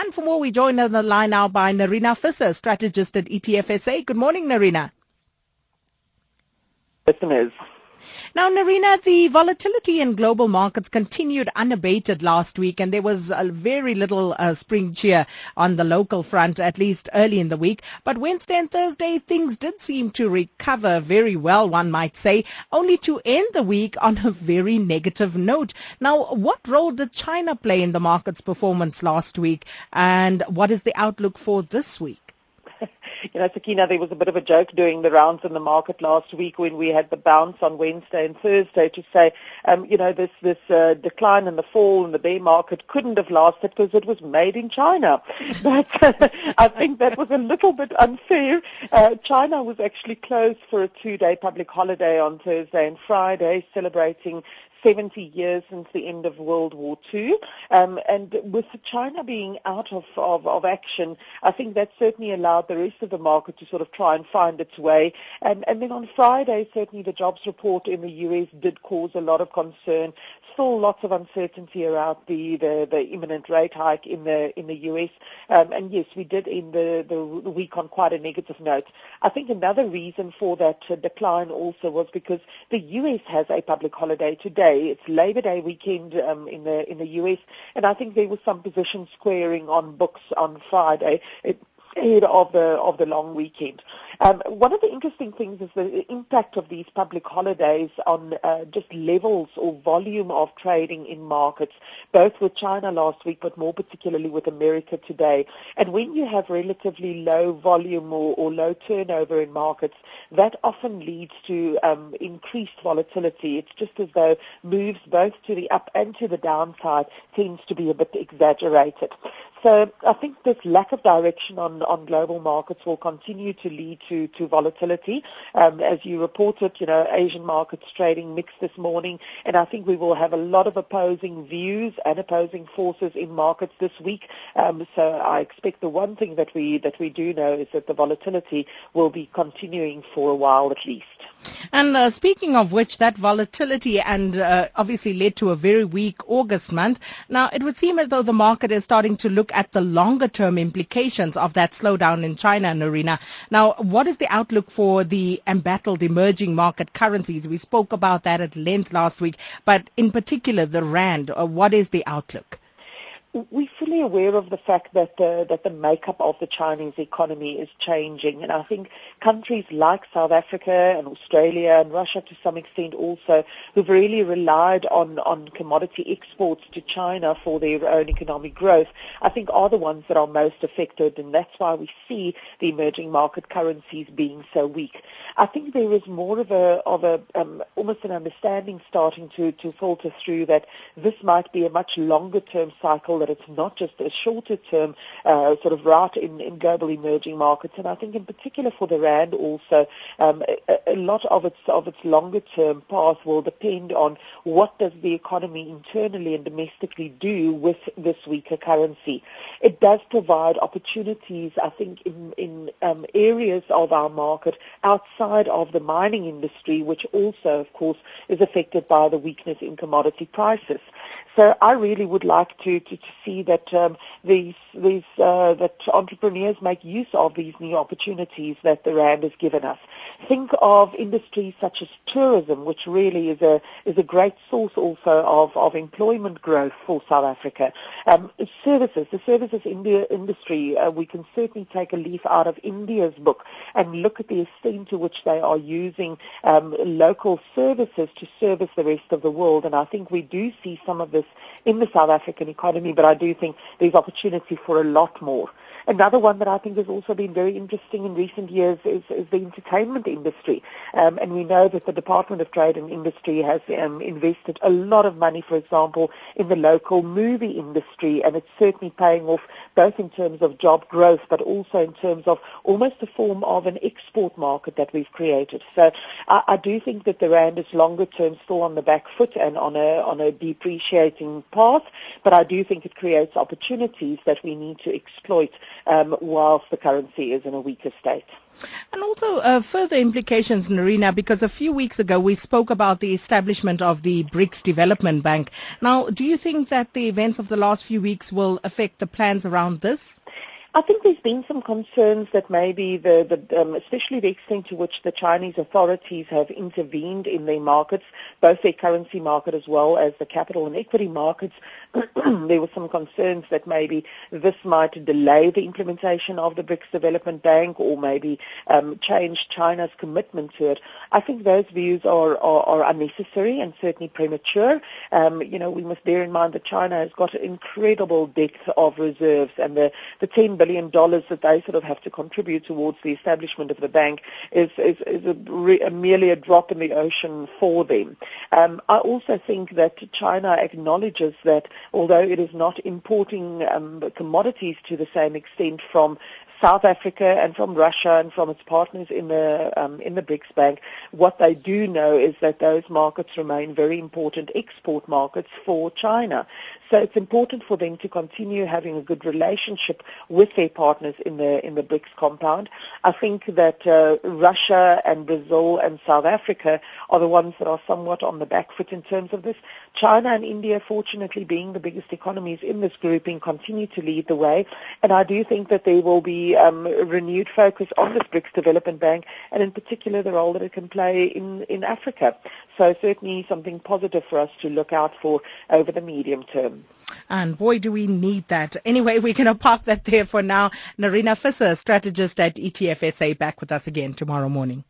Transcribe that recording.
And for more, we join on the line now by Nerina Visser, strategist at ETFSA. Good morning, Nerina. Listeners. Now, Nerina, the volatility in global markets continued unabated last week, and there was very little uh, spring cheer on the local front, at least early in the week. But Wednesday and Thursday, things did seem to recover very well, one might say, only to end the week on a very negative note. Now, what role did China play in the market's performance last week, and what is the outlook for this week? you know, Sakina, there was a bit of a joke doing the rounds in the market last week when we had the bounce on Wednesday and Thursday to say, um, you know, this this uh, decline in the fall in the bear market couldn't have lasted because it was made in China. But uh, I think that was a little bit unfair. Uh, China was actually closed for a two-day public holiday on Thursday and Friday, celebrating 70 years since the end of World War II. Um, and with China being out of, of, of, action, I think that certainly allowed the rest of the market to sort of try and find its way. And, and then on Friday, certainly the jobs report in the US did cause a lot of concern. Still lots of uncertainty around the, the, the imminent rate hike in the in the US. Um, and yes, we did end the, the, week on quite a negative note. I think another reason for that decline also was because the US has a public holiday today Day. It's Labor Day weekend um, in the in the US, and I think there was some position squaring on books on Friday. It, ahead of the of the long weekend. Um, one of the interesting things is the impact of these public holidays on uh, just levels or volume of trading in markets, both with China last week, but more particularly with America today. And when you have relatively low volume or, or low turnover in markets, that often leads to um, increased volatility. It's just as though moves both to the up and to the downside tends to be a bit exaggerated. So I think this lack of direction on, on global markets will continue to lead to, to volatility. Um, as you reported, you know, Asian markets trading mixed this morning, and I think we will have a lot of opposing views and opposing forces in markets this week. Um, so I expect the one thing that we that we do know is that the volatility will be continuing for a while at least. And uh, speaking of which, that volatility and uh, obviously led to a very weak August month. Now, it would seem as though the market is starting to look at the longer term implications of that slowdown in China, Nerina. Now, what is the outlook for the embattled emerging market currencies? We spoke about that at length last week, but in particular the rand. Uh, what is the outlook? We're fully aware of the fact that the, that the makeup of the Chinese economy is changing, and I think countries like South Africa and Australia and Russia to some extent also, who've really relied on, on commodity exports to China for their own economic growth, I think are the ones that are most affected, and that's why we see the emerging market currencies being so weak. I think there is more of a of a um, almost an understanding starting to to filter through that this might be a much longer term cycle that it's not just a shorter term uh, sort of route in, in global emerging markets. And I think in particular for the rand also, um, a, a, lot of its of its longer term path will depend on what does the economy internally and domestically do with this weaker currency. It does provide opportunities, I think, in in um, areas of our market outside of the mining industry, which also, of course, is affected by the weakness in commodity prices. So I really would like to, to, to see that um, these these uh, that entrepreneurs make use of these new opportunities that the rand has given us. Think of industries such as tourism, which really is a is a great source also of, of employment growth for South Africa. Um, services, the services India industry, uh, we can certainly take a leaf out of India's book and look at the extent to which they are using um, local services to service the rest of the world. And I think we do see some of this in the South African economy, but I do think there's opportunity for a lot more. Another one that I think has also been very interesting in recent years is, is the entertainment industry. Um, and we know that the Department of Trade and Industry has um, invested a lot of money, for example, in the local movie industry, and it's certainly paying off both in terms of job growth, but also in terms of almost a form of an export market that we've created. So I, I do think that the rand is longer term still on the back foot and on a on a depreciating path, but I do think it creates opportunities that we need to exploit um, whilst the currency is in a weaker state. And also uh, further implications, Nerina, because a few weeks ago we spoke about the establishment of the BRICS Development Bank. Now, do you think that the events of the last few weeks will affect the plans around this? I think there's been some concerns that maybe the, the um, especially the extent to which the Chinese authorities have intervened in their markets, both their currency market as well as the capital and equity markets. there were some concerns that maybe this might delay the implementation of the BRICS Development Bank or maybe um, change China's commitment to it. I think those views are, are, are unnecessary and certainly premature. Um, you know, we must bear in mind that China has got an incredible depth of reserves and the, the 10 billion dollars that they sort of have to contribute towards the establishment of the bank is, is, is a a merely a drop in the ocean for them. Um, I also think that China acknowledges that although it is not importing um, commodities to the same extent from South Africa and from Russia and from its partners in the um, in the BRICS Bank, what they do know is that those markets remain very important export markets for China. So it's important for them to continue having a good relationship with their partners in the in the BRICS compound. I think that uh, Russia and Brazil and South Africa are the ones that are somewhat on the back foot in terms of this. China and India, fortunately, being the biggest economies in this grouping, continue to lead the way, and I do think that there will be um, renewed focus on this BRICS Development Bank, and in particular the role that it can play in in Africa. So certainly something positive for us to look out for over the medium term. And boy, do we need that. Anyway, we're going to park that there for now. Nerina Visser, strategist at ETFSA, back with us again tomorrow morning.